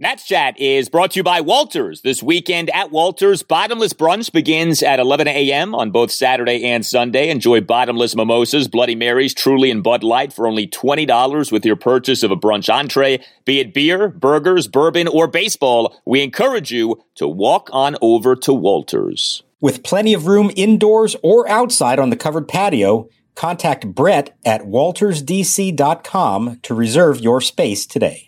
Nats Chat is brought to you by Walters. This weekend at Walters, Bottomless Brunch begins at 11 a.m. on both Saturday and Sunday. Enjoy bottomless mimosas, Bloody Marys, Truly, and Bud Light for only $20 with your purchase of a brunch entree. Be it beer, burgers, bourbon, or baseball, we encourage you to walk on over to Walters. With plenty of room indoors or outside on the covered patio, contact Brett at waltersdc.com to reserve your space today.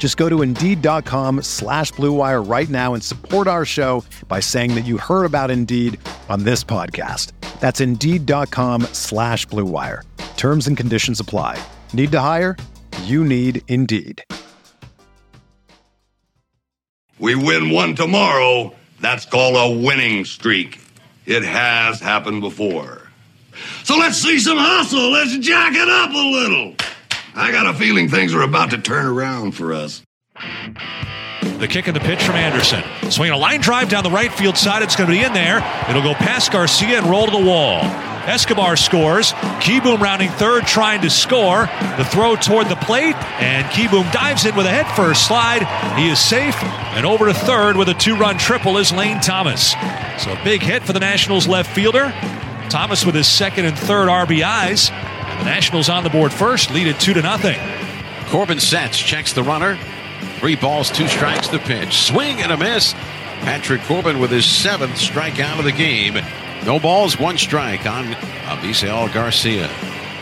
Just go to Indeed.com slash BlueWire right now and support our show by saying that you heard about Indeed on this podcast. That's Indeed.com slash BlueWire. Terms and conditions apply. Need to hire? You need Indeed. We win one tomorrow. That's called a winning streak. It has happened before. So let's see some hustle. Let's jack it up a little. I got a feeling things are about to turn around for us. The kick and the pitch from Anderson. Swinging a line drive down the right field side. It's going to be in there. It'll go past Garcia and roll to the wall. Escobar scores. Kieboom rounding third, trying to score. The throw toward the plate, and Kieboom dives in with a head first slide. He is safe, and over to third with a two run triple is Lane Thomas. So a big hit for the Nationals left fielder. Thomas with his second and third RBIs. The Nationals on the board first, lead it two to nothing. Corbin sets, checks the runner. Three balls, two strikes, the pitch. Swing and a miss. Patrick Corbin with his seventh strikeout of the game. No balls, one strike on Avisail Garcia.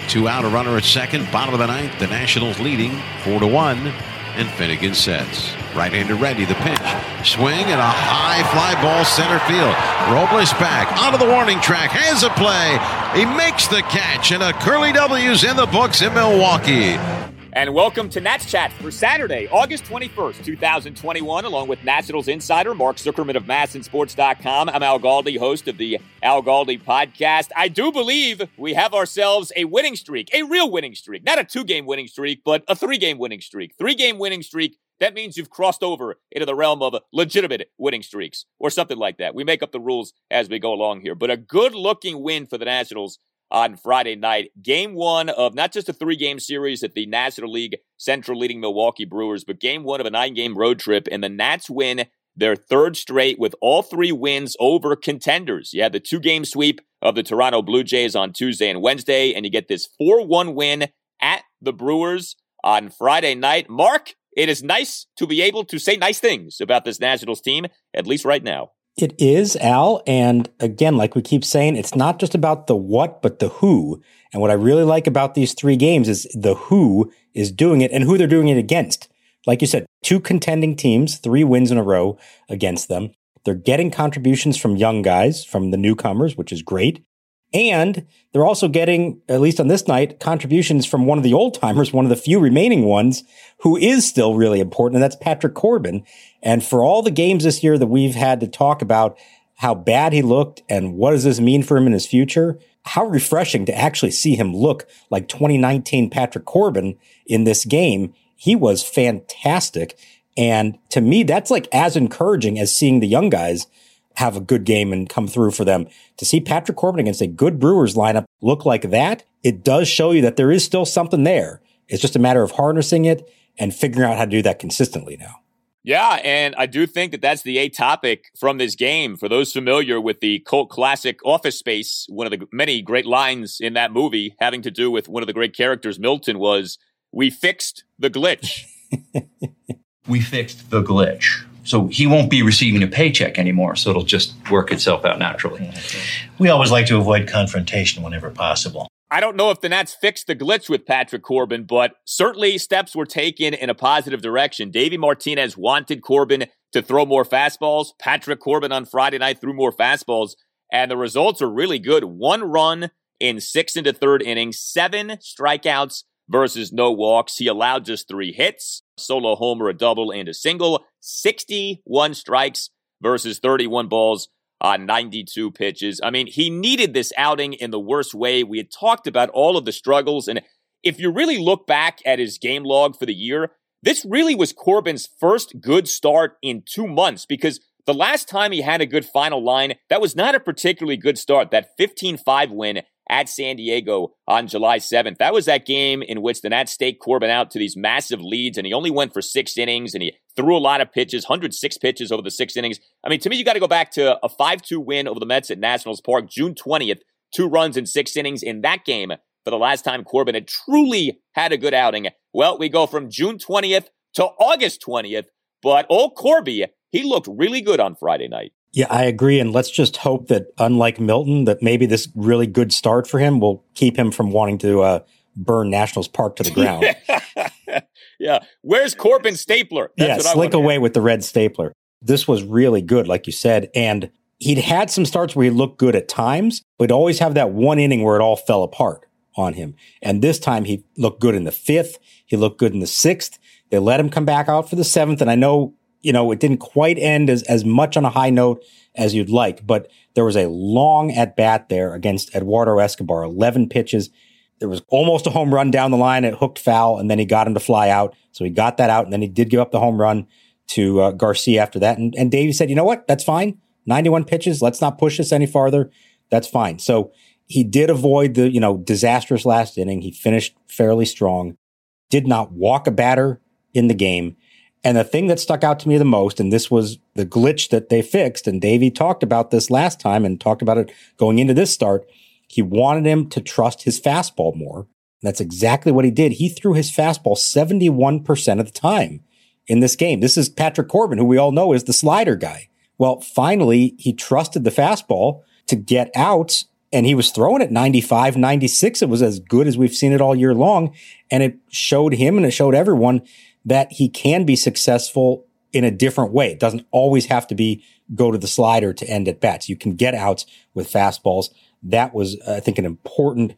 Two out, a runner at second, bottom of the ninth. The Nationals leading four to one. And Finnegan sets. Right-hander ready, the pitch. Swing and a high fly ball center field. Robles back onto the warning track. Has a play. He makes the catch and a curly W's in the books in Milwaukee. And welcome to Nats Chat for Saturday, August 21st, 2021, along with Nationals insider Mark Zuckerman of MASNsports.com. I'm Al Galdi, host of the Al Galdi podcast. I do believe we have ourselves a winning streak, a real winning streak, not a two game winning streak, but a three game winning streak. Three game winning streak. That means you've crossed over into the realm of legitimate winning streaks or something like that. We make up the rules as we go along here, but a good looking win for the Nationals on Friday night. Game one of not just a three game series at the National League Central leading Milwaukee Brewers, but game one of a nine game road trip. And the Nats win their third straight with all three wins over contenders. You had the two game sweep of the Toronto Blue Jays on Tuesday and Wednesday, and you get this 4 1 win at the Brewers on Friday night. Mark, it is nice to be able to say nice things about this Nationals team, at least right now. It is, Al. And again, like we keep saying, it's not just about the what, but the who. And what I really like about these three games is the who is doing it and who they're doing it against. Like you said, two contending teams, three wins in a row against them. They're getting contributions from young guys, from the newcomers, which is great. And they're also getting, at least on this night, contributions from one of the old timers, one of the few remaining ones who is still really important, and that's Patrick Corbin. And for all the games this year that we've had to talk about how bad he looked and what does this mean for him in his future, how refreshing to actually see him look like 2019 Patrick Corbin in this game. He was fantastic. And to me, that's like as encouraging as seeing the young guys have a good game and come through for them. To see Patrick Corbin against a good Brewers lineup look like that, it does show you that there is still something there. It's just a matter of harnessing it and figuring out how to do that consistently now. Yeah, and I do think that that's the A topic from this game. For those familiar with the cult classic Office Space, one of the many great lines in that movie having to do with one of the great characters, Milton, was, We fixed the glitch. we fixed the glitch. So he won't be receiving a paycheck anymore. So it'll just work itself out naturally. We always like to avoid confrontation whenever possible. I don't know if the Nats fixed the glitch with Patrick Corbin, but certainly steps were taken in a positive direction. Davey Martinez wanted Corbin to throw more fastballs. Patrick Corbin on Friday night threw more fastballs, and the results are really good. One run in six into third inning, seven strikeouts versus no walks. He allowed just three hits, solo homer, a double, and a single. 61 strikes versus 31 balls on 92 pitches. I mean, he needed this outing in the worst way. We had talked about all of the struggles. And if you really look back at his game log for the year, this really was Corbin's first good start in two months because the last time he had a good final line, that was not a particularly good start. That 15 5 win at San Diego on July 7th. That was that game in which the Nats staked Corbin out to these massive leads, and he only went for six innings, and he threw a lot of pitches, 106 pitches over the six innings. I mean, to me, you got to go back to a 5 2 win over the Mets at Nationals Park, June 20th, two runs in six innings in that game for the last time Corbin had truly had a good outing. Well, we go from June 20th to August 20th, but old Corby, he looked really good on Friday night. Yeah, I agree. And let's just hope that, unlike Milton, that maybe this really good start for him will keep him from wanting to uh, burn Nationals Park to the ground. yeah. Where's Corbin Stapler? That's yeah, slick away with the red stapler. This was really good, like you said. And he'd had some starts where he looked good at times, but always have that one inning where it all fell apart on him. And this time he looked good in the fifth. He looked good in the sixth. They let him come back out for the seventh. And I know you know, it didn't quite end as, as much on a high note as you'd like, but there was a long at bat there against Eduardo Escobar, 11 pitches. There was almost a home run down the line. It hooked foul, and then he got him to fly out. So he got that out, and then he did give up the home run to uh, Garcia after that. And, and Davey said, you know what? That's fine. 91 pitches. Let's not push this any farther. That's fine. So he did avoid the, you know, disastrous last inning. He finished fairly strong, did not walk a batter in the game. And the thing that stuck out to me the most, and this was the glitch that they fixed, and Davey talked about this last time and talked about it going into this start. He wanted him to trust his fastball more. That's exactly what he did. He threw his fastball 71% of the time in this game. This is Patrick Corbin, who we all know is the slider guy. Well, finally, he trusted the fastball to get out and he was throwing at 95, 96. It was as good as we've seen it all year long. And it showed him and it showed everyone that he can be successful in a different way. It doesn't always have to be go to the slider to end at bats. You can get outs with fastballs. That was, I think, an important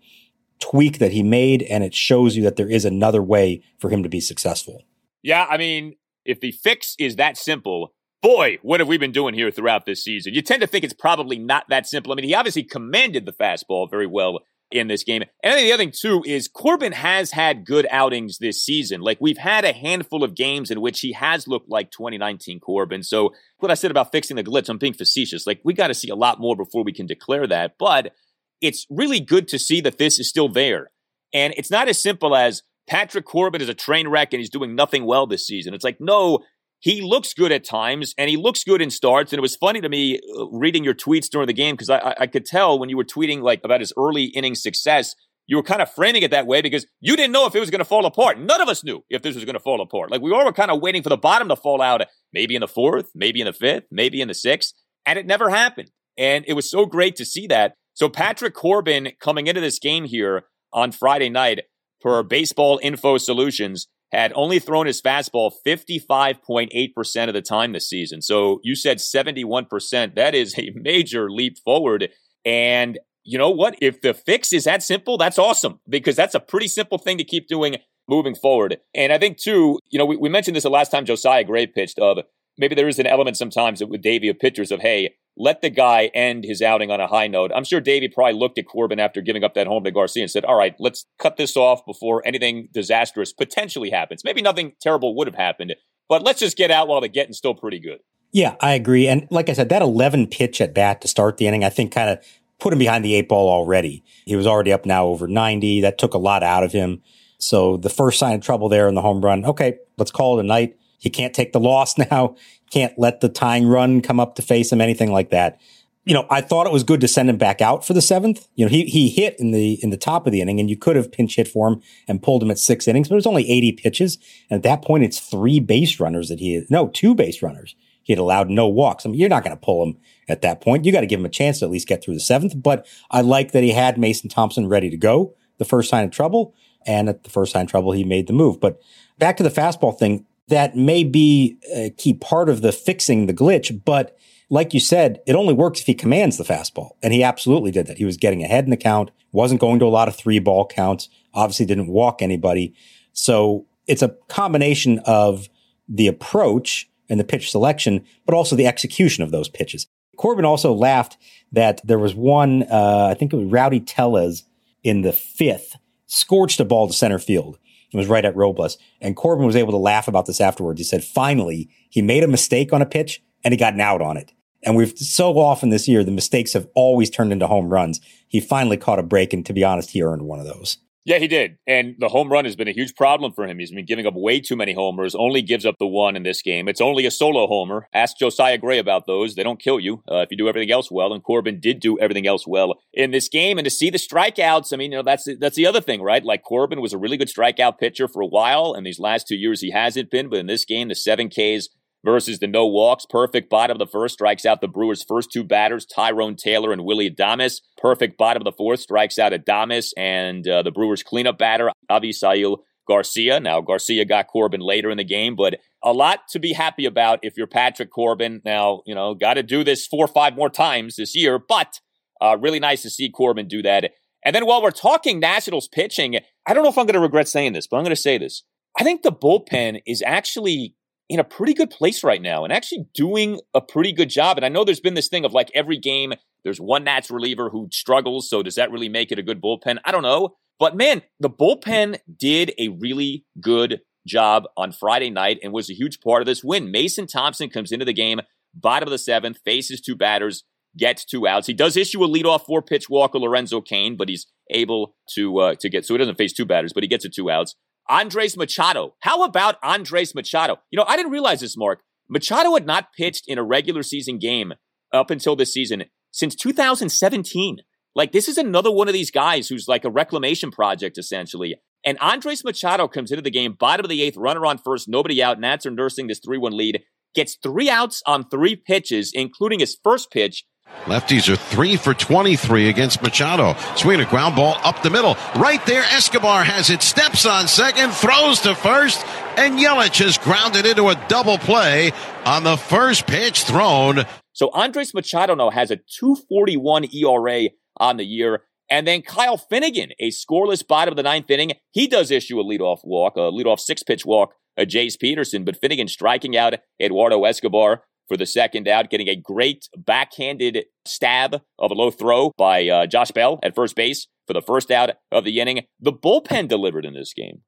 tweak that he made, and it shows you that there is another way for him to be successful. Yeah, I mean, if the fix is that simple, boy, what have we been doing here throughout this season? You tend to think it's probably not that simple. I mean, he obviously commanded the fastball very well in this game. And I think the other thing too is Corbin has had good outings this season. Like we've had a handful of games in which he has looked like 2019 Corbin. So what I said about fixing the glitch, I'm being facetious. Like we got to see a lot more before we can declare that. But it's really good to see that this is still there. And it's not as simple as Patrick Corbin is a train wreck and he's doing nothing well this season. It's like, no, he looks good at times and he looks good in starts. And it was funny to me uh, reading your tweets during the game because I, I could tell when you were tweeting like about his early inning success, you were kind of framing it that way because you didn't know if it was going to fall apart. None of us knew if this was going to fall apart. Like we all were kind of waiting for the bottom to fall out, maybe in the fourth, maybe in the fifth, maybe in the sixth. And it never happened. And it was so great to see that. So Patrick Corbin coming into this game here on Friday night for Baseball Info Solutions had only thrown his fastball 55.8% of the time this season. So you said 71%. That is a major leap forward. And you know what? If the fix is that simple, that's awesome because that's a pretty simple thing to keep doing moving forward. And I think, too, you know, we, we mentioned this the last time Josiah Gray pitched of maybe there is an element sometimes with Davey of pitchers of, hey, let the guy end his outing on a high note. I'm sure Davey probably looked at Corbin after giving up that home to Garcia and said, all right, let's cut this off before anything disastrous potentially happens. Maybe nothing terrible would have happened, but let's just get out while the getting's still pretty good. Yeah, I agree. And like I said, that 11 pitch at bat to start the inning, I think kind of put him behind the eight ball already. He was already up now over 90. That took a lot out of him. So the first sign of trouble there in the home run. Okay, let's call it a night. He can't take the loss now can't let the tying run come up to face him, anything like that. You know, I thought it was good to send him back out for the seventh. You know, he he hit in the in the top of the inning, and you could have pinch hit for him and pulled him at six innings, but it was only 80 pitches. And at that point, it's three base runners that he no, two base runners. He had allowed no walks. I mean, you're not going to pull him at that point. You got to give him a chance to at least get through the seventh. But I like that he had Mason Thompson ready to go the first sign of trouble. And at the first sign of trouble, he made the move. But back to the fastball thing, that may be a key part of the fixing the glitch. But like you said, it only works if he commands the fastball. And he absolutely did that. He was getting ahead in the count, wasn't going to a lot of three ball counts, obviously didn't walk anybody. So it's a combination of the approach and the pitch selection, but also the execution of those pitches. Corbin also laughed that there was one, uh, I think it was Rowdy Tellez in the fifth, scorched a ball to center field. It was right at Robles. And Corbin was able to laugh about this afterwards. He said, finally, he made a mistake on a pitch and he got an out on it. And we've so often this year, the mistakes have always turned into home runs. He finally caught a break. And to be honest, he earned one of those. Yeah, he did. And the home run has been a huge problem for him. He's been giving up way too many homers, only gives up the one in this game. It's only a solo homer. Ask Josiah Gray about those. They don't kill you uh, if you do everything else well. And Corbin did do everything else well in this game. And to see the strikeouts, I mean, you know, that's, that's the other thing, right? Like Corbin was a really good strikeout pitcher for a while. And these last two years, he hasn't been. But in this game, the seven Ks, versus the no walks. Perfect bottom of the first strikes out the Brewers' first two batters, Tyrone Taylor and Willy Adames. Perfect bottom of the fourth strikes out Adames and uh, the Brewers' cleanup batter, Avisail Garcia. Now, Garcia got Corbin later in the game, but a lot to be happy about if you're Patrick Corbin. Now, you know, got to do this four or five more times this year, but uh, really nice to see Corbin do that. And then while we're talking Nationals pitching, I don't know if I'm going to regret saying this, but I'm going to say this. I think the bullpen is actually in a pretty good place right now and actually doing a pretty good job. And I know there's been this thing of like every game, there's one Nats reliever who struggles. So does that really make it a good bullpen? I don't know. But man, the bullpen did a really good job on Friday night and was a huge part of this win. Mason Thompson comes into the game, bottom of the seventh, faces two batters, gets two outs. He does issue a leadoff four pitch walk of Lorenzo Cain, but he's able to uh, to get so he doesn't face two batters, but he gets a two outs. Andres Machado. How about Andres Machado? You know, I didn't realize this, Mark. Machado had not pitched in a regular season game up until this season since 2017. Like, this is another one of these guys who's like a reclamation project, essentially. And Andres Machado comes into the game, bottom of the eighth, runner on first, nobody out. Nats are nursing this 3 1 lead. Gets three outs on three pitches, including his first pitch, Lefties are three for 23 against Machado. Swinging a ground ball up the middle. Right there, Escobar has it, steps on second, throws to first, and Yelich has grounded into a double play on the first pitch thrown. So Andres Machado now has a 241 ERA on the year. And then Kyle Finnegan, a scoreless bottom of the ninth inning. He does issue a leadoff walk, a leadoff six pitch walk, a Jace Peterson, but Finnegan striking out Eduardo Escobar for the second out, getting a great backhanded stab of a low throw by uh, Josh Bell at first base for the first out of the inning. The bullpen delivered in this game.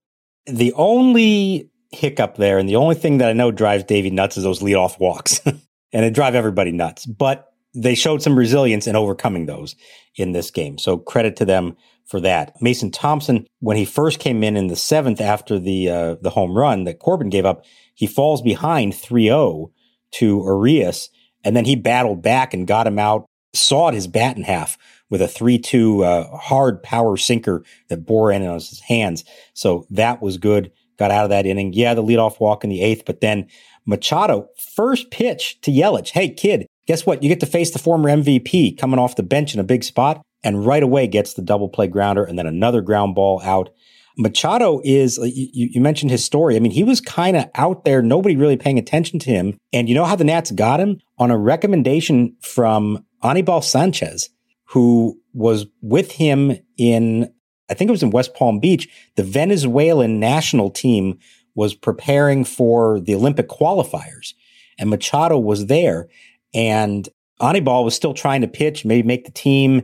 The only hiccup there, and the only thing that I know drives Davey nuts is those leadoff walks, and it drive everybody nuts. But they showed some resilience in overcoming those in this game. So credit to them for that. Mason Thompson, when he first came in in the seventh after the uh, the home run that Corbin gave up, he falls behind 3-0 to Urias, and then he battled back and got him out, sawed his bat in half with a 3-2 uh, hard power sinker that bore in on his hands. So that was good. Got out of that inning. Yeah, the leadoff walk in the eighth, but then Machado, first pitch to Yelich. Hey, kid, guess what? You get to face the former MVP coming off the bench in a big spot and right away gets the double play grounder and then another ground ball out. Machado is, you, you mentioned his story. I mean, he was kind of out there, nobody really paying attention to him. And you know how the Nats got him? On a recommendation from Anibal Sanchez, who was with him in, I think it was in West Palm Beach. The Venezuelan national team was preparing for the Olympic qualifiers, and Machado was there. And Anibal was still trying to pitch, maybe make the team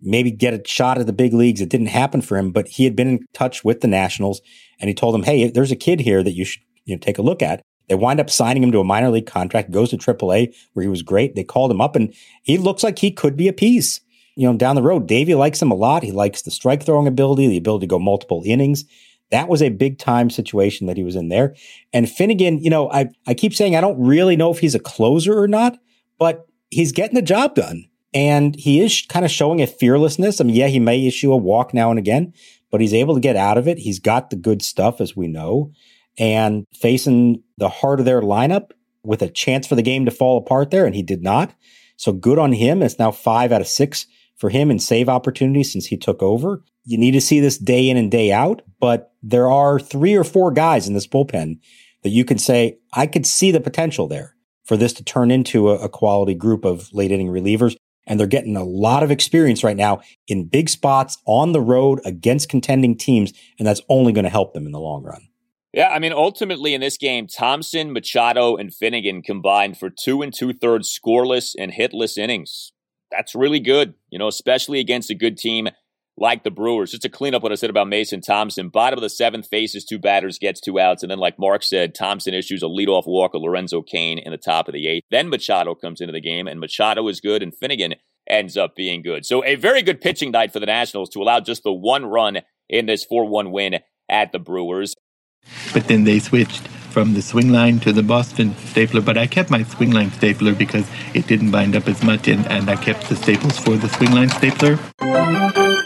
maybe get a shot at the big leagues. It didn't happen for him, but he had been in touch with the Nationals and he told them, Hey, there's a kid here that you should you know, take a look at. They wind up signing him to a minor league contract, goes to AAA where he was great. They called him up and he looks like he could be a piece. You know, down the road, Davey likes him a lot. He likes the strike throwing ability, the ability to go multiple innings. That was a big time situation that he was in there. And Finnegan, you know, I, I keep saying I don't really know if he's a closer or not, but he's getting the job done. And he is kind of showing a fearlessness. I mean, yeah, he may issue a walk now and again, but he's able to get out of it. He's got the good stuff, as we know. And facing the heart of their lineup, with a chance for the game to fall apart there, and he did not. So good on him. It's now five out of six for him in save opportunities since he took over. You need to see this day in and day out, but there are three or four guys in this bullpen that you can say, I could see the potential there for this to turn into a, a quality group of late inning relievers. And they're getting a lot of experience right now in big spots on the road against contending teams. And that's only going to help them in the long run. Yeah, I mean, ultimately in this game, Thompson, Machado, and Finnegan combined for two and two thirds scoreless and hitless innings. That's really good, you know, especially against a good team like the Brewers. Just to clean up what I said about Mason Thompson, bottom of the seventh faces two batters, gets two outs, and then, like Mark said, Thompson issues a leadoff walk of Lorenzo Cain in the top of the eighth. Then Machado comes into the game, and Machado is good, and Finnegan ends up being good. So a very good pitching night for the Nationals to allow just the one run in this 4-1 win at the Brewers. But then they switched from the Swingline to the Boston stapler, but I kept my Swingline stapler because it didn't bind up as much, and, and I kept the staples for the Swingline stapler.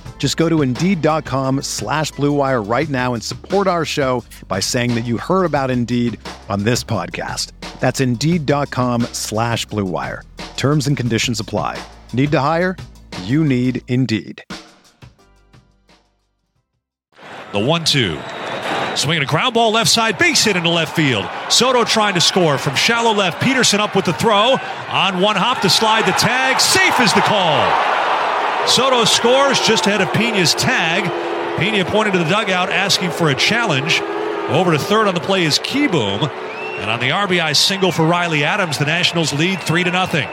Just go to Indeed.com slash BlueWire right now and support our show by saying that you heard about Indeed on this podcast. That's Indeed.com slash BlueWire. Terms and conditions apply. Need to hire? You need Indeed. The 1 2. Swinging a ground ball left side, base hit into left field. Soto trying to score from shallow left. Peterson up with the throw. On one hop to slide the tag. Safe is the call. Soto scores just ahead of Pena's tag. Pena pointed to the dugout asking for a challenge. Over to third on the play is Kieboom. And on the RBI single for Riley Adams, the Nationals lead 3 to nothing.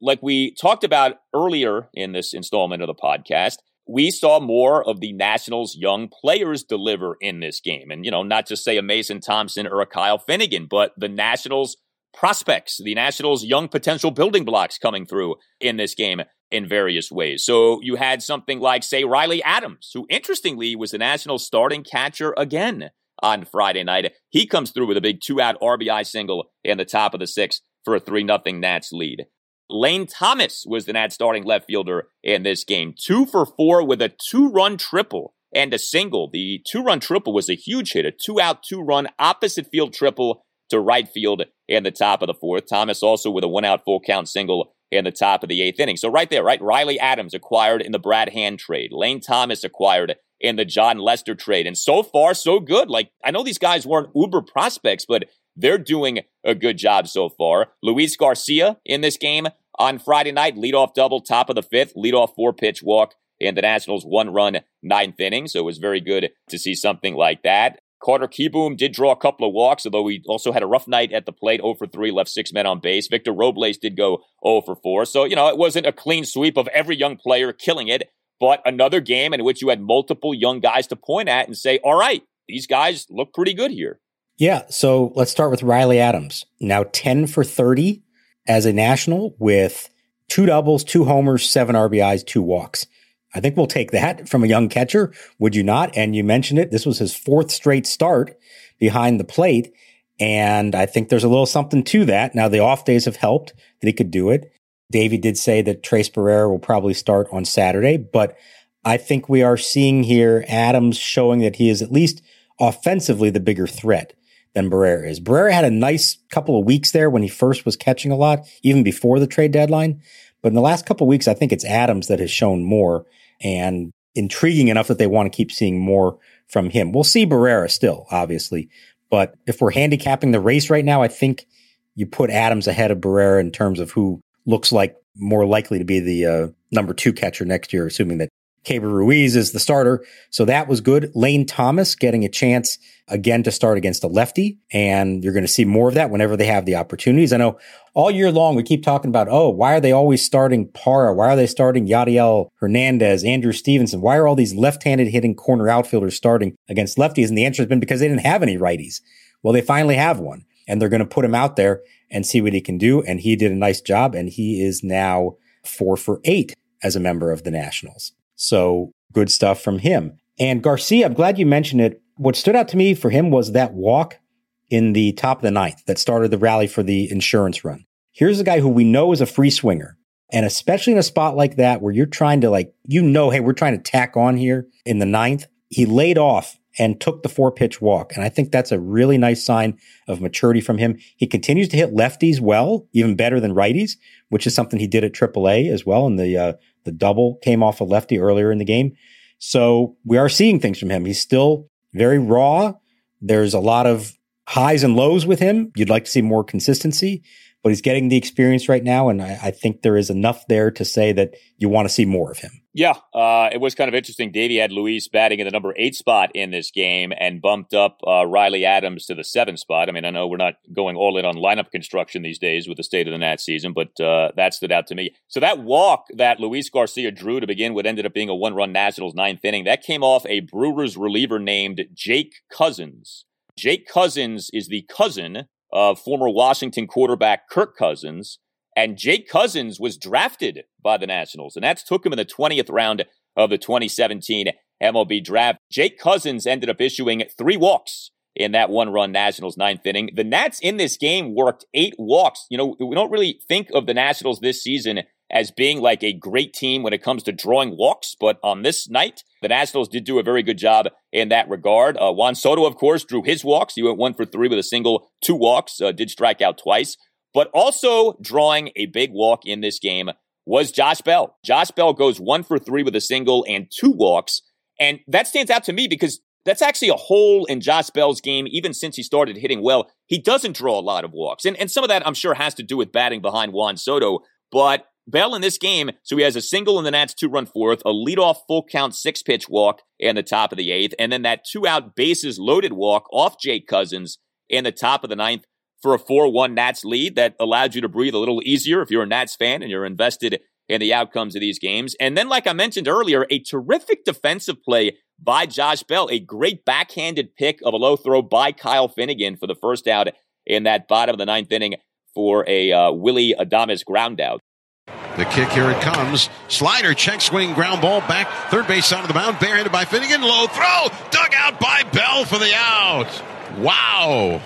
Like we talked about earlier in this installment of the podcast, we saw more of the Nationals' young players deliver in this game. And, you know, not just say a Mason Thompson or a Kyle Finnegan, but the Nationals' prospects, the Nationals' young potential building blocks coming through in this game in various ways. So you had something like, say, Riley Adams, who interestingly was the national starting catcher again on Friday night. He comes through with a big two out RBI single in the top of the sixth for a 3 0 Nats lead. Lane Thomas was the Nats starting left fielder in this game. Two for four with a two run triple and a single. The two run triple was a huge hit, a two out, two run opposite field triple to right field in the top of the fourth. Thomas also with a one out full count single in the top of the eighth inning. So right there, right? Riley Adams acquired in the Brad Hand trade. Lane Thomas acquired in the Jon Lester trade. And so far, so good. Like, I know these guys weren't uber prospects, but they're doing a good job so far. Luis Garcia in this game on Friday night, leadoff double, top of the fifth, leadoff four pitch walk, and the Nationals one run ninth inning. So it was very good to see something like that. Carter Kieboom did draw a couple of walks, although he also had a rough night at the plate, 0 for 3, left six men on base. Victor Robles did go 0 for 4. So, you know, it wasn't a clean sweep of every young player killing it, but another game in which you had multiple young guys to point at and say, all right, these guys look pretty good here. Yeah. So let's start with Riley Adams. Now 10 for 30 as a national with two doubles, two homers, seven RBIs, two walks. I think we'll take that from a young catcher. Would you not? And you mentioned it. This was his fourth straight start behind the plate. And I think there's a little something to that. Now, the off days have helped that he could do it. Davey did say that Tres Barrera will probably start on Saturday, but I think we are seeing here Adams showing that he is at least offensively the bigger threat than Barrera is. Barrera had a nice couple of weeks there when he first was catching a lot, even before the trade deadline. But in the last couple of weeks, I think it's Adams that has shown more and intriguing enough that they want to keep seeing more from him. We'll see Barrera still, obviously. But if we're handicapping the race right now, I think you put Adams ahead of Barrera in terms of who looks like more likely to be the uh, number two catcher next year, assuming that Keibert Ruiz is the starter. So that was good. Lane Thomas getting a chance again to start against a lefty. And you're going to see more of that whenever they have the opportunities. I know all year long we keep talking about, oh, why are they always starting Parra? Why are they starting Yadiel Hernandez, Andrew Stevenson? Why are all these left-handed hitting corner outfielders starting against lefties? And the answer has been because they didn't have any righties. Well, they finally have one and they're going to put him out there and see what he can do. And he did a nice job and he is now four for eight as a member of the Nationals. So good stuff from him. And Garcia, I'm glad you mentioned it. What stood out to me for him was that walk in the top of the ninth that started the rally for the insurance run. Here's a guy who we know is a free swinger. And especially in a spot like that where you're trying to like, you know, hey, we're trying to tack on here in the ninth. He laid off and took the four pitch walk. And I think that's a really nice sign of maturity from him. He continues to hit lefties well, even better than righties, which is something he did at AAA as well And the uh, the double came off a lefty earlier in the game. So we are seeing things from him. He's still very raw. There's a lot of highs and lows with him. You'd like to see more consistency, but he's getting the experience right now. And I, I think there is enough there to say that you want to see more of him. Yeah, uh, it was kind of interesting. Davey had Luis batting in the number eight spot in this game and bumped up uh, Riley Adams to the seventh spot. I mean, I know we're not going all in on lineup construction these days with the state of the Nats season, but uh, that stood out to me. So that walk that Luis Garcia drew to begin with ended up being a one-run Nationals ninth inning. That came off a Brewers reliever named Jake Cousins. Jake Cousins is the cousin of former Washington quarterback Kirk Cousins. And Jake Cousins was drafted by the Nationals. and Nats took him in the 20th round of the 2017 MLB draft. Jake Cousins ended up issuing three walks in that one run Nationals ninth inning. The Nats in this game worked eight walks. You know, we don't really think of the Nationals this season as being like a great team when it comes to drawing walks, but on this night, the Nationals did do a very good job in that regard. Uh, Juan Soto, of course, drew his walks. He went one for three with a single, two walks, uh, did strike out twice. But also drawing a big walk in this game was Josh Bell. Josh Bell goes one for three with a single and two walks. And that stands out to me because that's actually a hole in Josh Bell's game, even since he started hitting well. He doesn't draw a lot of walks. And, and some of that, I'm sure, has to do with batting behind Juan Soto. But Bell in this game, so he has a single in the Nats two run fourth, a leadoff full count six pitch walk in the top of the eighth, and then that two out bases loaded walk off Jake Cousins in the top of the ninth for a 4 1 Nats lead that allowed you to breathe a little easier if you're a Nats fan and you're invested in the outcomes of these games. And then, like I mentioned earlier, a terrific defensive play by Josh Bell, a great backhanded pick of a low throw by Kyle Finnegan for the first out in that bottom of the ninth inning for a uh, Willy Adames ground out. The kick here it comes. Slider check swing ground ball back third base side of the mound barehanded by Finnegan. Low throw dug out by Bell for the out. Wow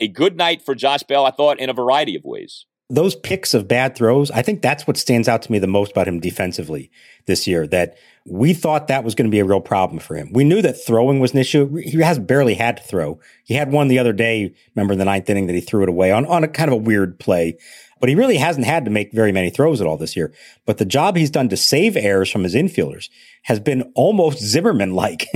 a good night for Josh Bell, I thought, in a variety of ways. those picks of bad throws, I think that's what stands out to me the most about him defensively this year. That we thought that was going to be a real problem for him. We knew that throwing was an issue. He has barely had to throw. He had one the other day, remember in the ninth inning that he threw it away on, on a kind of a weird play. But he really hasn't had to make very many throws at all this year. But the job he's done to save errors from his infielders has been almost Zimmerman like,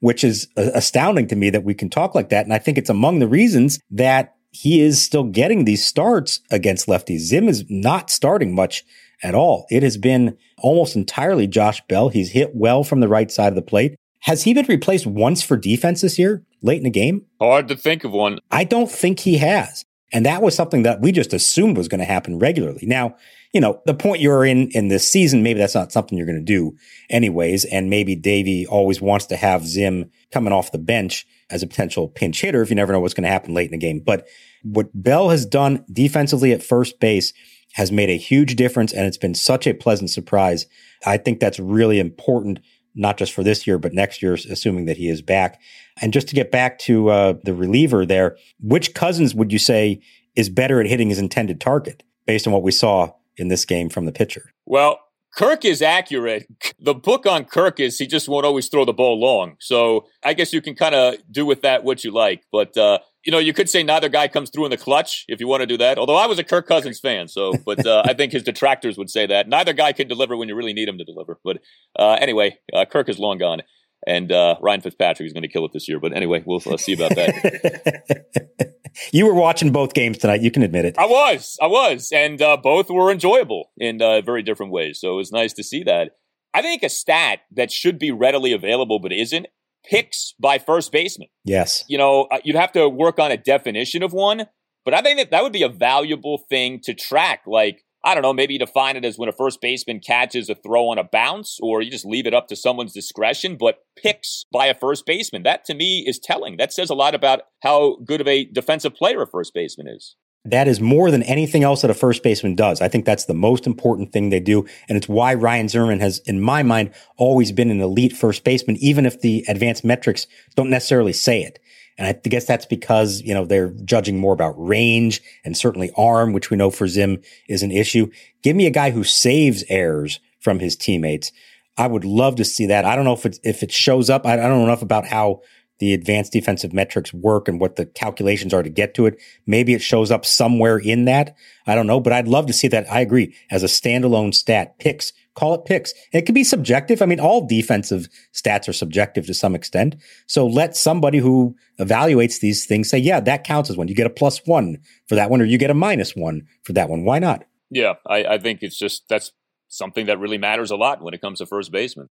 which is uh, astounding to me that we can talk like that. And I think it's among the reasons that he is still getting these starts against lefties. Zim is not starting much at all. It has been almost entirely Josh Bell. He's hit well from the right side of the plate. Has he been replaced once for defense this year, late in the game? Hard to think of one. I don't think he has. And that was something that we just assumed was going to happen regularly. Now, you know, the point you're in in this season, maybe that's not something you're going to do anyways. And maybe Davey always wants to have Zim coming off the bench as a potential pinch hitter if you never know what's going to happen late in the game. But what Bell has done defensively at first base has made a huge difference. And it's been such a pleasant surprise. I think that's really important, not just for this year, but next year, assuming that he is back. And just to get back to uh, the reliever there, which Cousins would you say is better at hitting his intended target based on what we saw in this game from the pitcher? Well, Kirk is accurate. The book on Kirk is he just won't always throw the ball long. So I guess you can kind of do with that what you like. But, uh, you know, you could say neither guy comes through in the clutch if you want to do that. Although I was a Kirk Cousins fan, so, but uh, I think his detractors would say that neither guy can deliver when you really need him to deliver. But uh, anyway, uh, Kirk is long gone and uh, Ryan Fitzpatrick is going to kill it this year. But anyway, we'll uh, see about that. you were watching both games tonight. You can admit it. I was, I was, and uh, both were enjoyable in uh, very different ways. So it was nice to see that. I think a stat that should be readily available but isn't picks by first baseman. Yes. You know, uh, you'd have to work on a definition of one, but I think that that would be a valuable thing to track. Like I don't know, maybe you define it as when a first baseman catches a throw on a bounce, or you just leave it up to someone's discretion, but picks by a first baseman. That to me is telling. That says a lot about how good of a defensive player a first baseman is. That is more than anything else that a first baseman does. I think that's the most important thing they do. And it's why Ryan Zimmerman has, in my mind, always been an elite first baseman, even if the advanced metrics don't necessarily say it. And I guess that's because, you know, they're judging more about range and certainly arm, which we know for Zim is an issue. Give me a guy who saves errors from his teammates. I would love to see that. I don't know if it, if it shows up. I, I don't know enough about how the advanced defensive metrics work and what the calculations are to get to it. Maybe it shows up somewhere in that. I don't know, but I'd love to see that. I agree as a standalone stat picks call it picks. It can be subjective. I mean, all defensive stats are subjective to some extent. So let somebody who evaluates these things say, yeah, that counts as one. You get a plus one for that one, or you get a minus one for that one. Why not? Yeah, I, I think it's just that's something that really matters a lot when it comes to first baseman.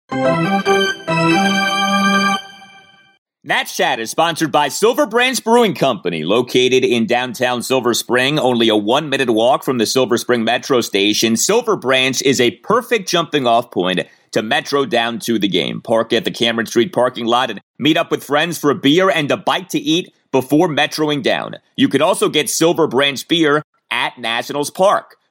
Nats Chat is sponsored by Silver Branch Brewing Company, located in downtown Silver Spring, only a one minute walk from the Silver Spring Metro station. Silver Branch is a perfect jumping off point to Metro down to the game. Park at the Cameron Street parking lot and meet up with friends for a beer and a bite to eat before metroing down. You can also get Silver Branch beer at Nationals Park.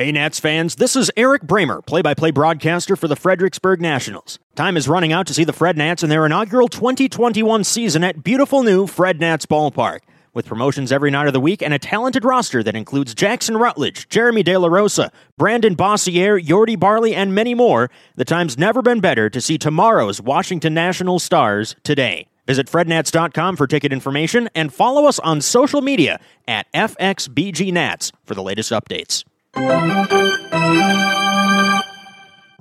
Hey, Nats fans, this is Eric Bramer, play by play broadcaster for the Fredericksburg Nationals. Time is running out to see the Fred Nats in their inaugural 2021 season at beautiful new Fred Nats Ballpark. With promotions every night of the week and a talented roster that includes Jackson Rutledge, Jeremy De La Rosa, Brandon Bossier, Yordy Barley, and many more, the time's never been better to see tomorrow's Washington Nationals stars today. Visit frednats.com for ticket information and follow us on social media at FXBGNats for the latest updates. I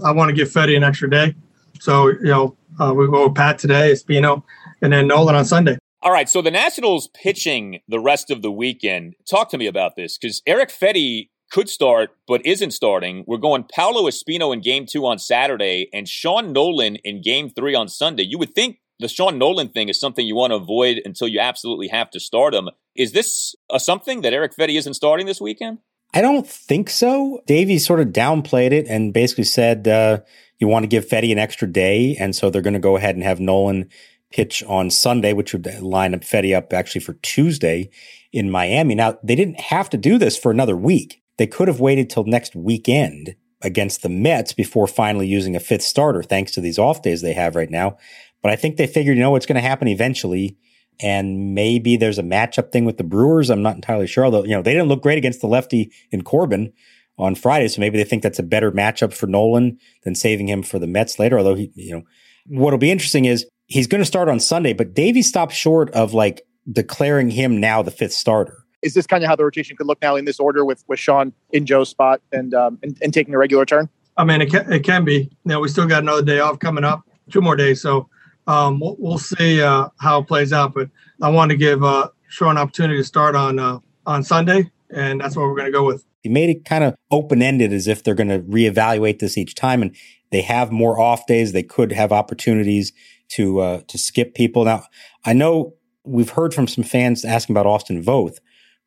want to give Fedde an extra day. So, you know, uh, we go with Pat today, Espino, and then Nolin on Sunday. All right, so the Nationals pitching the rest of the weekend. Talk to me about this because Eric Fedde could start but isn't starting. We're going Paolo Espino in game two on Saturday and Sean Nolin in game three on Sunday. You would think the Sean Nolin thing is something you want to avoid until you absolutely have to start him. Is this a something that Eric Fedde isn't starting this weekend? I don't think so. Davey sort of downplayed it and basically said uh, you want to give Fedde an extra day, and so they're going to go ahead and have Nolin pitch on Sunday, which would line up Fedde up actually for Tuesday in Miami. Now they didn't have to do this for another week. They could have waited till next weekend against the Mets before finally using a fifth starter, thanks to these off days they have right now. But I think they figured, you know, what's going to happen eventually. And maybe there's a matchup thing with the Brewers. I'm not entirely sure. Although, you know, they didn't look great against the lefty in Corbin on Friday. So maybe they think that's a better matchup for Nolin than saving him for the Mets later. Although he, you know, what'll be interesting is he's going to start on Sunday, but Davey stopped short of like declaring him now the fifth starter. Is this kind of how the rotation could look now in this order with, with Sean in Joe's spot and, um, and, and taking a regular turn? I mean, it can, it can be. You know, we still got another day off coming up, two more days. So um, we'll, see uh, how it plays out. But I want to give uh, Sean an opportunity to start on uh, on Sunday, and that's what we're going to go with. He made it kind of open ended, as if they're going to reevaluate this each time, and they have more off days. They could have opportunities to uh, to skip people. Now, I know we've heard from some fans asking about Austin Voth,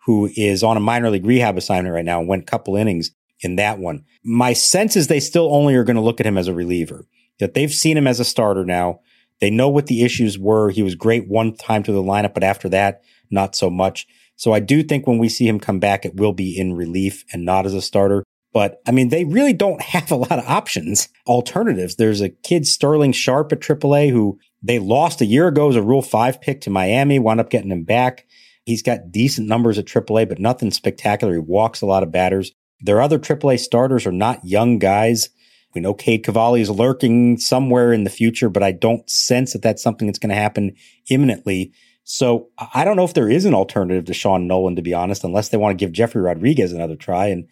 who is on a minor league rehab assignment right now and went a couple innings in that one. My sense is they still only are going to look at him as a reliever. That they've seen him as a starter now. They know what the issues were. He was great one time to the lineup, but after that, not so much. So I do think when we see him come back, it will be in relief and not as a starter. But I mean, they really don't have a lot of options, alternatives. There's a kid, Sterling Sharp at AAA, who they lost a year ago as a Rule 5 pick to Miami, wound up getting him back. He's got decent numbers at AAA, but nothing spectacular. He walks a lot of batters. Their other AAA starters are not young guys. We know Cade Cavalli is lurking somewhere in the future, but I don't sense that that's something that's going to happen imminently. So I don't know if there is an alternative to Sean Nolin, to be honest, unless they want to give Jefry Rodriguez another try. And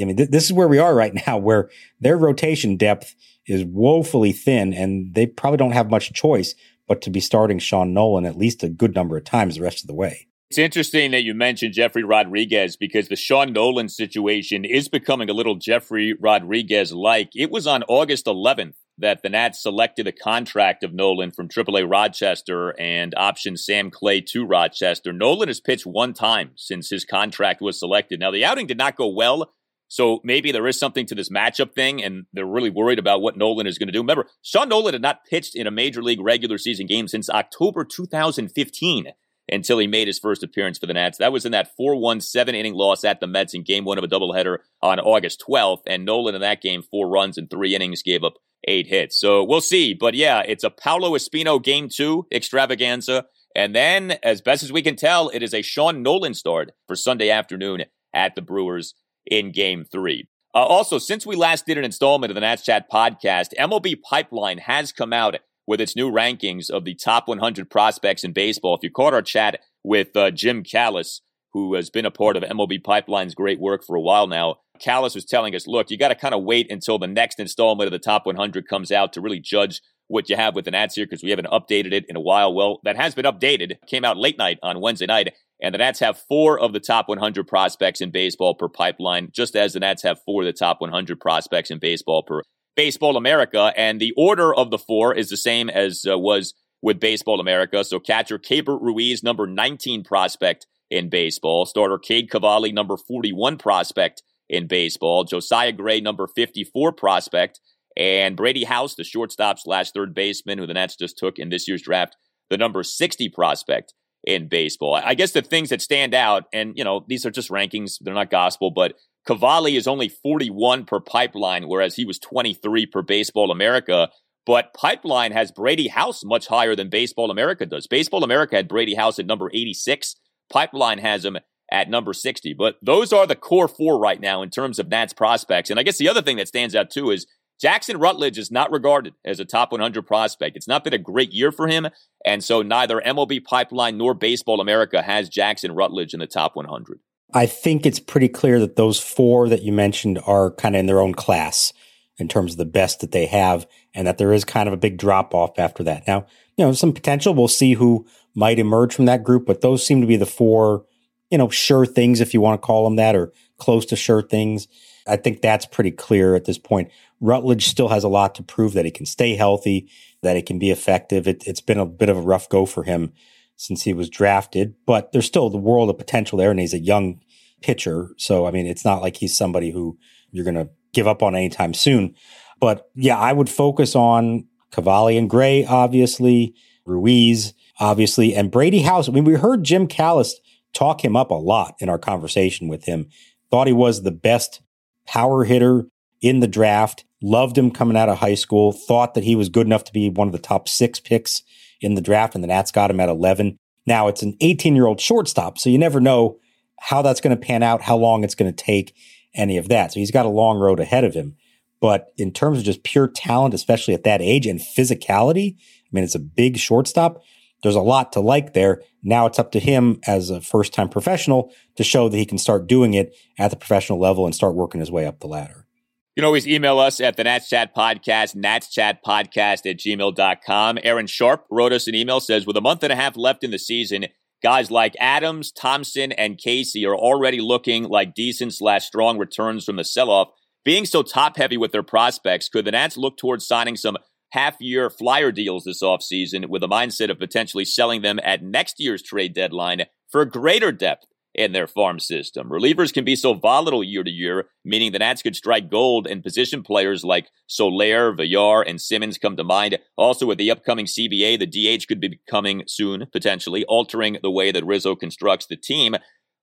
I mean, th- this is where we are right now, where their rotation depth is woefully thin, and they probably don't have much choice but to be starting Sean Nolin at least a good number of times the rest of the way. It's interesting that you mentioned Jefry Rodriguez because the Sean Nolin situation is becoming a little Jefry Rodriguez like. It was on August 11th that the Nats selected a contract of Nolin from AAA Rochester and optioned Sam Clay to Rochester. Nolin has pitched one time since his contract was selected. Now, the outing did not go well, so maybe there is something to this matchup thing, and they're really worried about what Nolin is going to do. Remember, Sean Nolin had not pitched in a major league regular season game since October 2015 until he made his first appearance for the Nats. That was in that 4 1 7 inning loss at the Mets in game one of a doubleheader on August 12th. And Nolin in that game, four runs in three innings, gave up eight hits. So we'll see. But yeah, it's a Paolo Espino game two extravaganza. And then, as best as we can tell, it is a Sean Nolin start for Sunday afternoon at the Brewers in game three. Uh, also, since we last did an installment of the Nats Chat podcast, MLB Pipeline has come out with its new rankings of the top 100 prospects in baseball. If you caught our chat with uh, Jim Callis, who has been a part of MLB Pipeline's great work for a while now, Callis was telling us, look, you got to kind of wait until the next installment of the top 100 comes out to really judge what you have with the Nats here because we haven't updated it in a while. Well, that has been updated. Came out late night on Wednesday night, and the Nats have four of the top 100 prospects in baseball per pipeline, just as the Nats have four of the top 100 prospects in baseball per Baseball America, and the order of the four is the same as uh, was with Baseball America. So catcher Keibert Ruiz, number 19 prospect in baseball. Starter Cade Cavalli, number 41 prospect in baseball. Josiah Gray, number 54 prospect. And Brady House, the shortstop slash third baseman who the Nats just took in this year's draft, the number 60 prospect in baseball. I guess the things that stand out, and you know, these are just rankings, they're not gospel, but Cavalli is only 41 per pipeline, whereas he was 23 per Baseball America. But Pipeline has Brady House much higher than Baseball America does. Baseball America had Brady House at number 86. Pipeline has him at number 60. But those are the core four right now in terms of Nats prospects. And I guess the other thing that stands out too is Jackson Rutledge is not regarded as a top 100 prospect. It's not been a great year for him. And so neither MLB Pipeline nor Baseball America has Jackson Rutledge in the top 100. I think it's pretty clear that those four that you mentioned are kind of in their own class. in terms of the best that they have, and that there is kind of a big drop off after that. Now, you know, some potential. We'll see who might emerge from that group, but those seem to be the four, you know, sure things, if you want to call them that, or close to sure things. I think that's pretty clear at this point. Rutledge still has a lot to prove that he can stay healthy, that he can be effective. It, it's been a bit of a rough go for him since he was drafted, but there's still the world of potential there, and he's a young pitcher. So, I mean, it's not like he's somebody who you're going to give up on anytime soon. But yeah, I would focus on Cavalli and Gray, obviously, Ruiz, obviously, and Brady House. I mean, we heard Jim Callis talk him up a lot in our conversation with him. Thought he was the best power hitter in the draft. Loved him coming out of high school. Thought that he was good enough to be one of the top six picks in the draft, and the Nats got him at 11. Now it's an 18 year old shortstop, so you never know how that's going to pan out, how long it's going to take, any of that. So he's got a long road ahead of him. But in terms of just pure talent, especially at that age and physicality, I mean, it's a big shortstop. There's a lot to like there. Now it's up to him as a first time professional to show that he can start doing it at the professional level and start working his way up the ladder. You can always email us at the Nats Chat Podcast, natschatpodcast at gmail.com. Aaron Sharp wrote us an email, says, with a month and a half left in the season, guys like Adams, Thompson, and Casey are already looking like decent slash strong returns from the sell-off. Being so top heavy with their prospects, could the Nats look towards signing some half year flyer deals this offseason with a mindset of potentially selling them at next year's trade deadline for greater depth in their farm system. Relievers can be so volatile year to year, meaning the Nats could strike gold and position players like Soler, Villar, and Simmons come to mind. Also, with the upcoming CBA, the DH could be coming soon, potentially, altering the way that Rizzo constructs the team.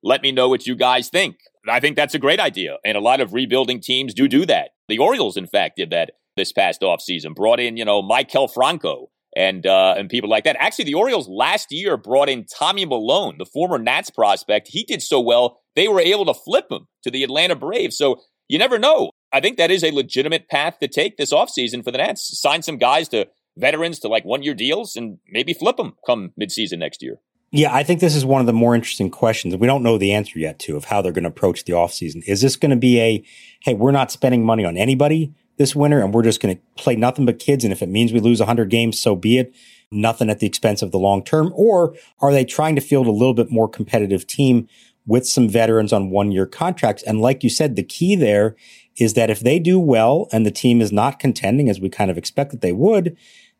Let me know what you guys think. I think that's a great idea, and a lot of rebuilding teams do do that. The Orioles, in fact, did that this past offseason, brought in, you know, Maikel Franco and uh, and people like that. Actually, the Orioles last year brought in Tommy Milone, the former Nats prospect. He did so well, they were able to flip him to the Atlanta Braves. So you never know. I think that is a legitimate path to take this offseason for the Nats. Sign some guys to veterans to like one year deals and maybe flip them come midseason next year. Yeah, I think this is one of the more interesting questions. We don't know the answer yet to of how they're going to approach the offseason. Is this going to be a, hey, we're not spending money on anybody? This winter and we're just going to play nothing but kids. And if it means we lose 100 games, so be it. Nothing at the expense of the long term. Or are they trying to field a little bit more competitive team with some veterans on one year contracts? And like you said, the key there is that if they do well and the team is not contending as we kind of expect that they would,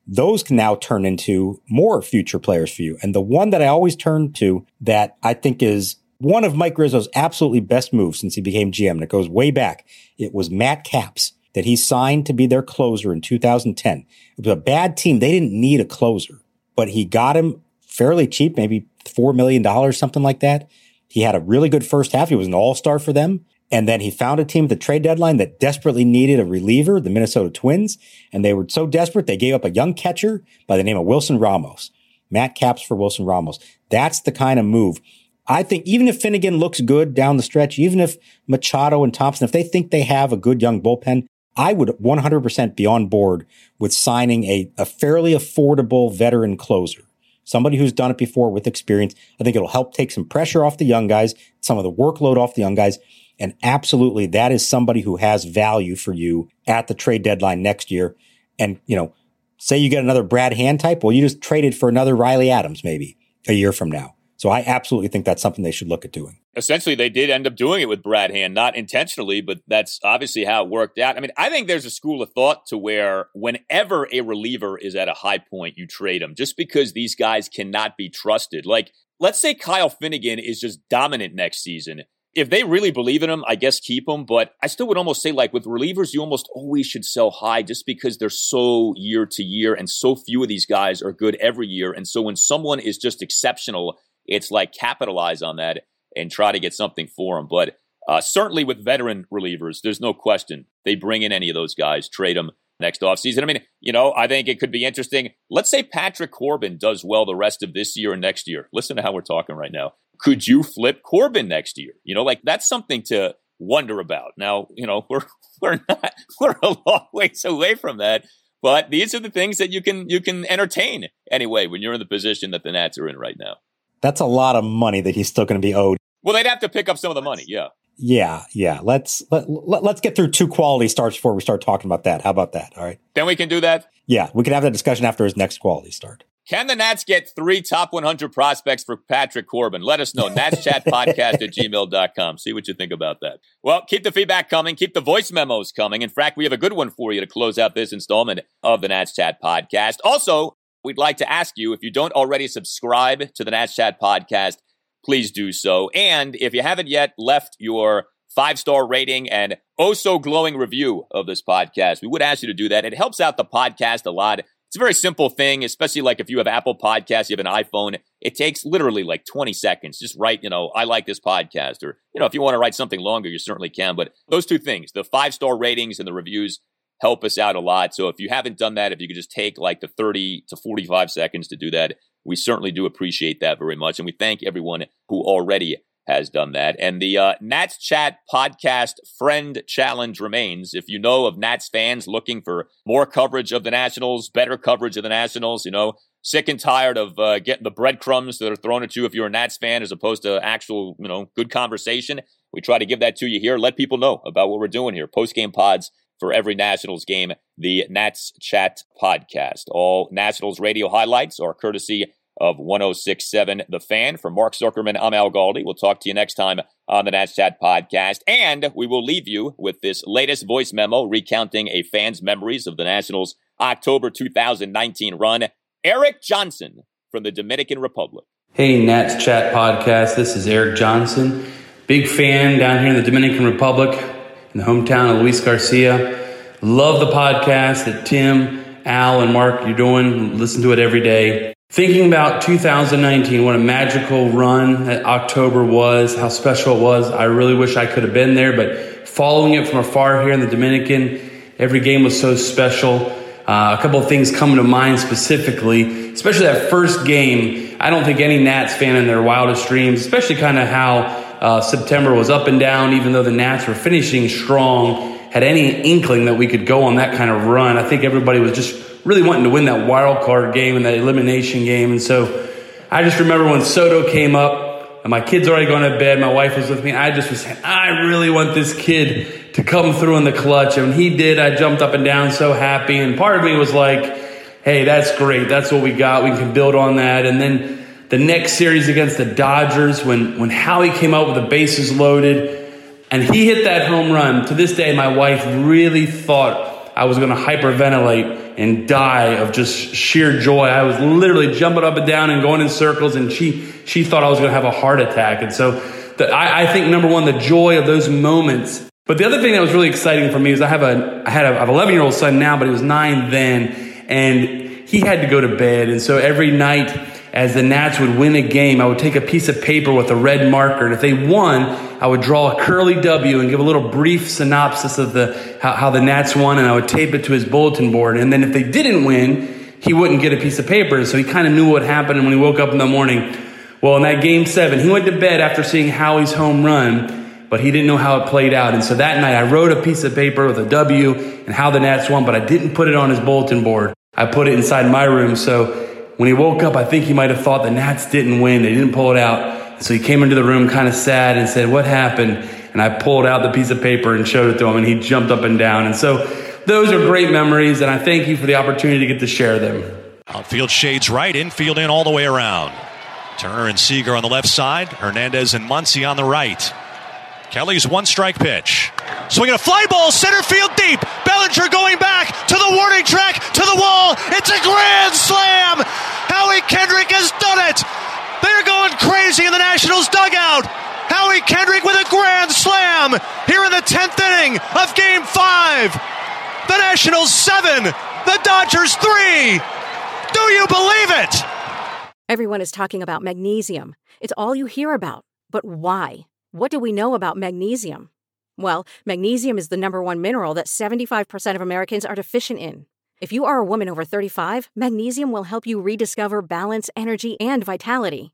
those can now turn into more future players for you. And the one that I always turn to that I think is one of Mike Rizzo's absolutely best moves since he became GM, and it goes way back, it was Matt Capps that he signed to be their closer in 2010. It was a bad team. They didn't need a closer, but he got him fairly cheap, maybe $4 million, something like that. He had a really good first half. He was an all star for them. And then he found a team at the trade deadline that desperately needed a reliever, the Minnesota Twins. And they were so desperate, they gave up a young catcher by the name of Wilson Ramos. Matt Capps for Wilson Ramos. That's the kind of move. I think even if Finnegan looks good down the stretch, even if Machado and Thompson, if they think they have a good young bullpen, I would 100% be on board with signing a, a fairly affordable veteran closer, somebody who's done it before with experience. I think it'll help take some pressure off the young guys, some of the workload off the young guys. And absolutely, that is somebody who has value for you at the trade deadline next year. And, you know, say you get another Brad Hand type. Well, you just traded for another Riley Adams maybe a year from now. So I absolutely think that's something they should look at doing. Essentially, they did end up doing it with Brad Hand, not intentionally, but that's obviously how it worked out. I mean, I think there's a school of thought to where whenever a reliever is at a high point, you trade them just because these guys cannot be trusted. Like, let's say Kyle Finnegan is just dominant next season. If they really believe in him, I guess keep him. But I still would almost say, like with relievers, you almost always should sell high just because they're so year to year and so few of these guys are good every year. And so when someone is just exceptional, it's like capitalize on that and try to get something for them. But uh, certainly with veteran relievers, there's no question they bring in any of those guys, trade them next offseason. I mean, you know, I think it could be interesting. Let's say Patrick Corbin does well the rest of this year and next year. Listen to how we're talking right now. Could you flip Corbin next year? You know, like that's something to wonder about. Now, you know, we're we're not we're a long ways away from that. But these are the things that you can you can entertain anyway when you're in the position that the Nats are in right now. That's a lot of money that he's still going to be owed. Well, they'd have to pick up some of the money, yeah. Yeah, yeah. Let's let, let let's get through two quality starts before we start talking about that. How about that? All right. Then we can do that. Yeah, we can have that discussion after his next quality start. Can the Nats get three top 100 prospects for Patrick Corbin? Let us know. NatsChatPodcast at gmail.com. See what you think about that. Well, keep the feedback coming. Keep the voice memos coming. In fact, we have a good one for you to close out this installment of the Nats Chat Podcast. Also, we'd like to ask you if you don't already subscribe to the Nats Chat Podcast, please do so. And if you haven't yet left your five star rating and oh so glowing review of this podcast, we would ask you to do that. It helps out the podcast a lot. It's a very simple thing, especially like if you have Apple Podcasts, you have an iPhone. It takes literally like 20 seconds. Just write, you know, I like this podcast. Or, you know, if you want to write something longer, you certainly can. But those two things, the five star ratings and the reviews, help us out a lot. So if you haven't done that, if you could just take like the 30 to 45 seconds to do that, we certainly do appreciate that very much. And we thank everyone who already has done that. And the uh, Nats Chat podcast friend challenge remains. If you know of Nats fans looking for more coverage of the Nationals, better coverage of the Nationals, you know, sick and tired of uh, getting the breadcrumbs that are thrown at you if you're a Nats fan as opposed to actual, you know, good conversation. We try to give that to you here. Let people know about what we're doing here. Post game pods for every Nationals game, the Nats Chat podcast. All Nationals radio highlights are courtesy of 1067 The Fan. For Mark Zuckerman, I'm Al Galdi. We'll talk to you next time on the Nats Chat podcast. And we will leave you with this latest voice memo recounting a fan's memories of the Nationals' October 2019 run. Eric Johnson from the Dominican Republic. Hey, Nats Chat podcast. This is Eric Johnson. Big fan down here in the Dominican Republic, in the hometown of Luis Garcia. Love the podcast that Tim, Al, and Mark you're doing. Listen to it every day. Thinking about 2019, what a magical run that October was, how special it was. I really wish I could have been there, but following it from afar here in the Dominican, every game was so special. Uh, a couple of things come to mind specifically, especially that first game. I don't think any Nats fan in their wildest dreams, especially kind of how uh, September was up and down, even though the Nats were finishing strong, had any inkling that we could go on that kind of run. I think everybody was just really wanting to win that wild card game and that elimination game. And so I just remember when Soto came up and my kid's already gone to bed. My wife was with me. I just was saying, I really want this kid to come through in the clutch. And he did, I jumped up and down so happy. And part of me was like, hey, that's great. That's what we got. We can build on that. And then the next series against the Dodgers, when, when Howie came out with the bases loaded and he hit that home run, to this day, my wife really thought I was going to hyperventilate and die of just sheer joy. I was literally jumping up and down and going in circles, and she she thought I was going to have a heart attack. And so, the, I, I, think number one, the joy of those moments. But the other thing that was really exciting for me is I have a I had a, I have an 11 year old son now, but he was nine then, and he had to go to bed. And so every night as the Nats would win a game, I would take a piece of paper with a red marker, and if they won, I would draw a curly W and give a little brief synopsis of the how, how, the Nats won, and I would tape it to his bulletin board. And then if they didn't win, he wouldn't get a piece of paper, and so he kind of knew what happened. And when he woke up in the morning, well, in that game seven, he went to bed after seeing Howie's home run, but he didn't know how it played out. And so that night, I wrote a piece of paper with a W and how the Nats won, but I didn't put it on his bulletin board. I put it inside my room, so when he woke up, I think he might have thought the Nats didn't win. They didn't pull it out. So he came into the room kind of sad and said, What happened? And I pulled out the piece of paper and showed it to him, and he jumped up and down. And so those are great memories, and I thank you for the opportunity to get to share them. Outfield shades right, infield in all the way around. Turner and Seager on the left side, Hernandez and Muncy on the right. Kelly's one strike pitch. Swinging a fly ball, center field deep. Bellinger going back to the warning track, to the wall. It's a grand slam. Howie Kendrick has done it. They're going crazy in the Nationals dugout. Howie Kendrick with a grand here in the 10th inning of game five. The Nationals seven, the Dodgers three. Do you believe it? Everyone is talking about magnesium. It's all you hear about. But why? What do we know about magnesium? Well, magnesium is the number one mineral that 75% of Americans are deficient in. If you are a woman over 35, magnesium will help you rediscover balance, energy, and vitality.